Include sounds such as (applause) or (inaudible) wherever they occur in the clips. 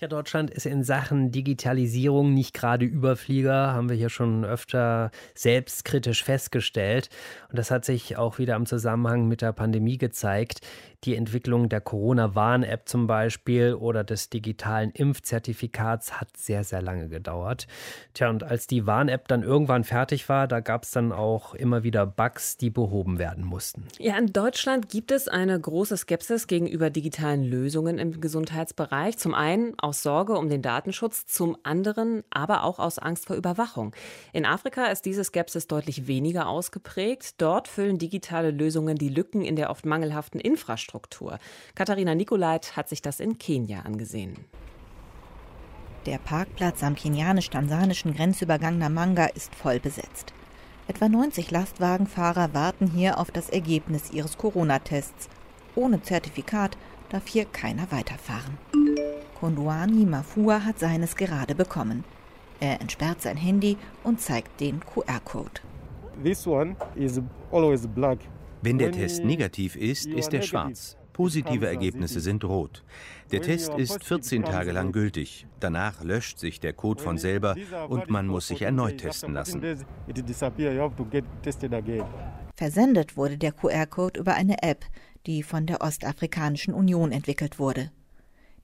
ja, Deutschland ist in Sachen Digitalisierung nicht gerade Überflieger, haben wir hier schon öfter selbstkritisch festgestellt. Und das hat sich auch wieder im Zusammenhang mit der Pandemie gezeigt die Entwicklung der Corona-Warn-App zum Beispiel oder des digitalen Impfzertifikats hat sehr, sehr lange gedauert. Tja, und als die Warn-App dann irgendwann fertig war, da gab es dann auch immer wieder Bugs, die behoben werden mussten. Ja, in Deutschland gibt es eine große Skepsis gegenüber digitalen Lösungen im Gesundheitsbereich. Zum einen aus Sorge um den Datenschutz, zum anderen aber auch aus Angst vor Überwachung. In Afrika ist diese Skepsis deutlich weniger ausgeprägt. Dort füllen digitale Lösungen die Lücken in der oft mangelhaften Infrastruktur. Katharina Nikolait hat sich das in Kenia angesehen. Der Parkplatz am kenianisch-tansanischen Grenzübergang Namanga ist voll besetzt. Etwa 90 Lastwagenfahrer warten hier auf das Ergebnis ihres Corona-Tests. Ohne Zertifikat darf hier keiner weiterfahren. Konduani Mafua hat seines gerade bekommen. Er entsperrt sein Handy und zeigt den QR-Code. Wenn der Test negativ ist, ist er schwarz. Positive Ergebnisse sind rot. Der Test ist 14 Tage lang gültig. Danach löscht sich der Code von selber und man muss sich erneut testen lassen. Versendet wurde der QR-Code über eine App, die von der Ostafrikanischen Union entwickelt wurde.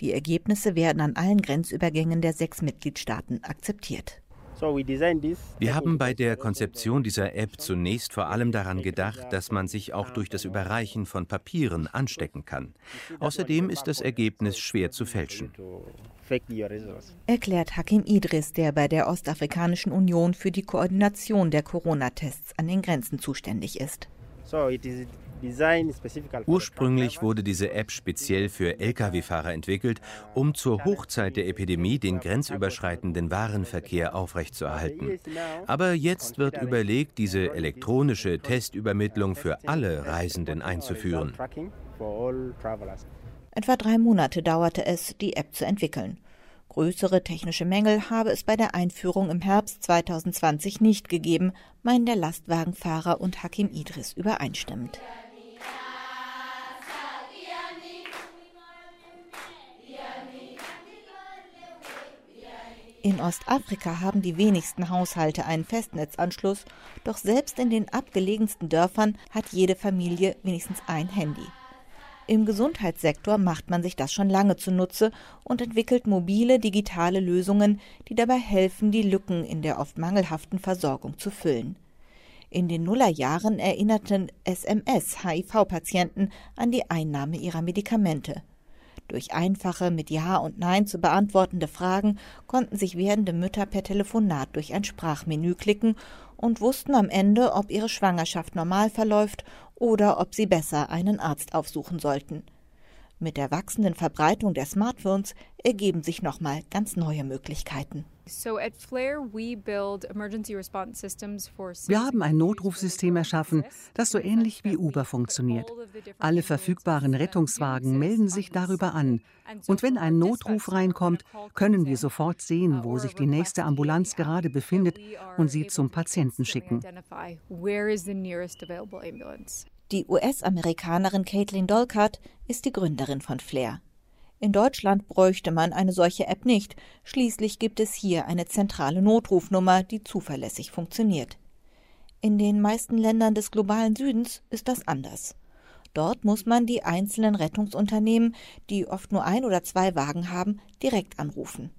Die Ergebnisse werden an allen Grenzübergängen der sechs Mitgliedstaaten akzeptiert. Wir haben bei der Konzeption dieser App zunächst vor allem daran gedacht, dass man sich auch durch das Überreichen von Papieren anstecken kann. Außerdem ist das Ergebnis schwer zu fälschen. Erklärt Hakim Idris, der bei der Ostafrikanischen Union für die Koordination der Corona-Tests an den Grenzen zuständig ist. Ursprünglich wurde diese App speziell für Lkw-Fahrer entwickelt, um zur Hochzeit der Epidemie den grenzüberschreitenden Warenverkehr aufrechtzuerhalten. Aber jetzt wird überlegt, diese elektronische Testübermittlung für alle Reisenden einzuführen. Etwa drei Monate dauerte es, die App zu entwickeln. Größere technische Mängel habe es bei der Einführung im Herbst 2020 nicht gegeben, meinen der Lastwagenfahrer und Hakim Idris übereinstimmend. In Ostafrika haben die wenigsten Haushalte einen Festnetzanschluss, doch selbst in den abgelegensten Dörfern hat jede Familie wenigstens ein Handy. Im Gesundheitssektor macht man sich das schon lange zunutze und entwickelt mobile digitale Lösungen, die dabei helfen, die Lücken in der oft mangelhaften Versorgung zu füllen. In den Nullerjahren erinnerten SMS-HIV-Patienten an die Einnahme ihrer Medikamente. Durch einfache, mit Ja und Nein zu beantwortende Fragen konnten sich werdende Mütter per Telefonat durch ein Sprachmenü klicken und wussten am Ende, ob ihre Schwangerschaft normal verläuft oder ob sie besser einen Arzt aufsuchen sollten. Mit der wachsenden Verbreitung der Smartphones ergeben sich nochmal ganz neue Möglichkeiten. Wir haben ein Notrufsystem erschaffen, das so ähnlich wie Uber funktioniert. Alle verfügbaren Rettungswagen melden sich darüber an. Und wenn ein Notruf reinkommt, können wir sofort sehen, wo sich die nächste Ambulanz gerade befindet und sie zum Patienten schicken. Die US-Amerikanerin Caitlin Dolcart ist die Gründerin von Flair. In Deutschland bräuchte man eine solche App nicht. Schließlich gibt es hier eine zentrale Notrufnummer, die zuverlässig funktioniert. In den meisten Ländern des globalen Südens ist das anders. Dort muss man die einzelnen Rettungsunternehmen, die oft nur ein oder zwei Wagen haben, direkt anrufen.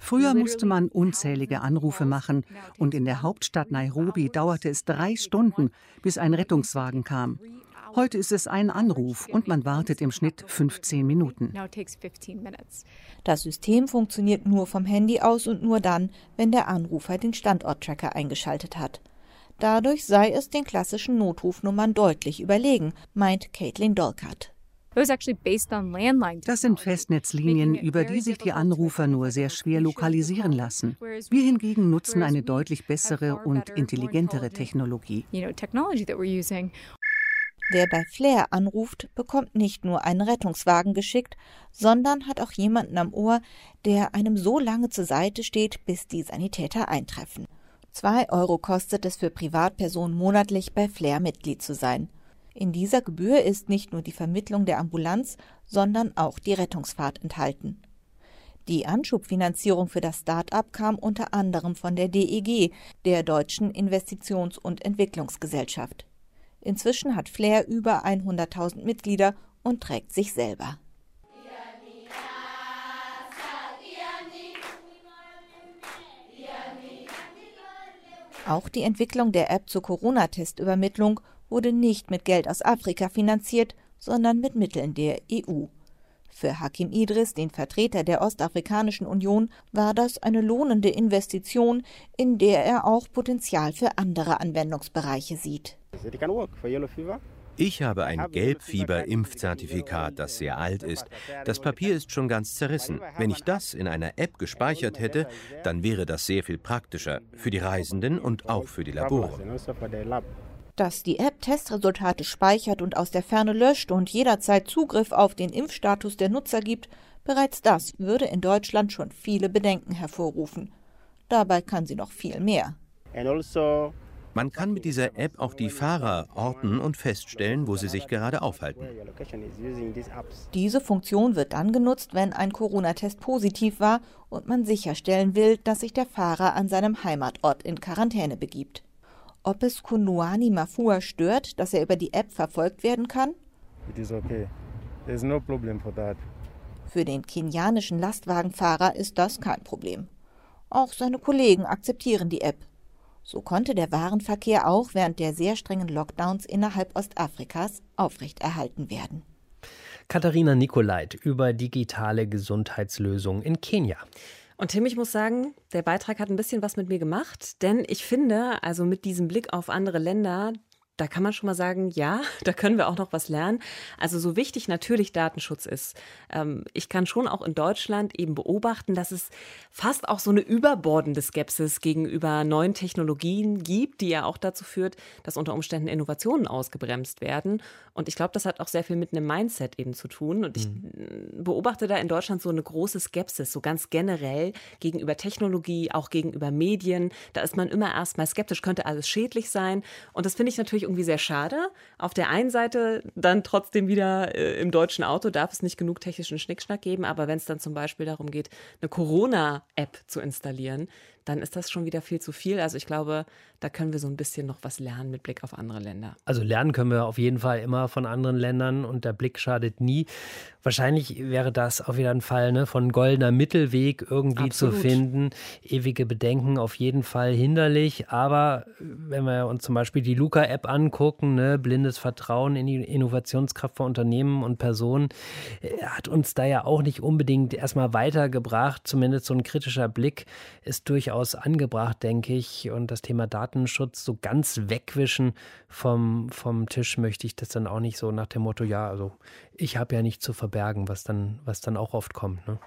Früher musste man unzählige Anrufe machen und in der Hauptstadt Nairobi dauerte es drei Stunden, bis ein Rettungswagen kam. Heute ist es ein Anruf und man wartet im Schnitt 15 Minuten. Das System funktioniert nur vom Handy aus und nur dann, wenn der Anrufer den Standorttracker eingeschaltet hat. Dadurch sei es den klassischen Notrufnummern deutlich überlegen, meint Caitlin Dolcart. Das sind Festnetzlinien, über die sich die Anrufer nur sehr schwer lokalisieren lassen. Wir hingegen nutzen eine deutlich bessere und intelligentere Technologie. Wer bei Flair anruft, bekommt nicht nur einen Rettungswagen geschickt, sondern hat auch jemanden am Ohr, der einem so lange zur Seite steht, bis die Sanitäter eintreffen. Zwei Euro kostet es für Privatpersonen monatlich bei Flair Mitglied zu sein. In dieser Gebühr ist nicht nur die Vermittlung der Ambulanz, sondern auch die Rettungsfahrt enthalten. Die Anschubfinanzierung für das Start-up kam unter anderem von der DEG, der Deutschen Investitions- und Entwicklungsgesellschaft. Inzwischen hat Flair über 100.000 Mitglieder und trägt sich selber. Auch die Entwicklung der App zur Corona-Testübermittlung wurde nicht mit Geld aus Afrika finanziert, sondern mit Mitteln der EU. Für Hakim Idris, den Vertreter der Ostafrikanischen Union, war das eine lohnende Investition, in der er auch Potenzial für andere Anwendungsbereiche sieht. Ich habe ein Gelbfieber-Impfzertifikat, das sehr alt ist. Das Papier ist schon ganz zerrissen. Wenn ich das in einer App gespeichert hätte, dann wäre das sehr viel praktischer für die Reisenden und auch für die Labore. Dass die App Testresultate speichert und aus der Ferne löscht und jederzeit Zugriff auf den Impfstatus der Nutzer gibt, bereits das würde in Deutschland schon viele Bedenken hervorrufen. Dabei kann sie noch viel mehr. Also man kann mit dieser App auch die Fahrer orten und feststellen, wo sie sich gerade aufhalten. Diese Funktion wird dann genutzt, wenn ein Corona-Test positiv war und man sicherstellen will, dass sich der Fahrer an seinem Heimatort in Quarantäne begibt. Ob es Kunuani Mafua stört, dass er über die App verfolgt werden kann? Okay. No Für den kenianischen Lastwagenfahrer ist das kein Problem. Auch seine Kollegen akzeptieren die App. So konnte der Warenverkehr auch während der sehr strengen Lockdowns innerhalb Ostafrikas aufrechterhalten werden. Katharina Nikolait über digitale Gesundheitslösungen in Kenia. Und Tim, ich muss sagen, der Beitrag hat ein bisschen was mit mir gemacht, denn ich finde, also mit diesem Blick auf andere Länder, da kann man schon mal sagen, ja, (laughs) da können wir auch noch was lernen. Also so wichtig natürlich Datenschutz ist. Ähm, ich kann schon auch in Deutschland eben beobachten, dass es fast auch so eine überbordende Skepsis gegenüber neuen Technologien gibt, die ja auch dazu führt, dass unter Umständen Innovationen ausgebremst werden. Und ich glaube, das hat auch sehr viel mit einem Mindset eben zu tun. Und ich mhm. beobachte da in Deutschland so eine große Skepsis, so ganz generell gegenüber Technologie, auch gegenüber Medien. Da ist man immer erstmal skeptisch, könnte alles schädlich sein. Und das finde ich natürlich irgendwie sehr schade. Auf der einen Seite dann trotzdem wieder äh, im deutschen Auto darf es nicht genug technischen Schnickschnack geben, aber wenn es dann zum Beispiel darum geht, eine Corona-App zu installieren, dann ist das schon wieder viel zu viel. Also ich glaube, da können wir so ein bisschen noch was lernen mit Blick auf andere Länder. Also lernen können wir auf jeden Fall immer von anderen Ländern und der Blick schadet nie. Wahrscheinlich wäre das wieder ein Fall ne, von goldener Mittelweg irgendwie Absolut. zu finden. Ewige Bedenken auf jeden Fall hinderlich. Aber wenn wir uns zum Beispiel die Luca-App angucken, ne, blindes Vertrauen in die Innovationskraft von Unternehmen und Personen, äh, hat uns da ja auch nicht unbedingt erstmal weitergebracht. Zumindest so ein kritischer Blick ist durchaus angebracht, denke ich. Und das Thema Daten Datenschutz so ganz wegwischen vom, vom Tisch möchte ich das dann auch nicht so nach dem Motto, ja, also ich habe ja nichts zu verbergen, was dann, was dann auch oft kommt. Ne?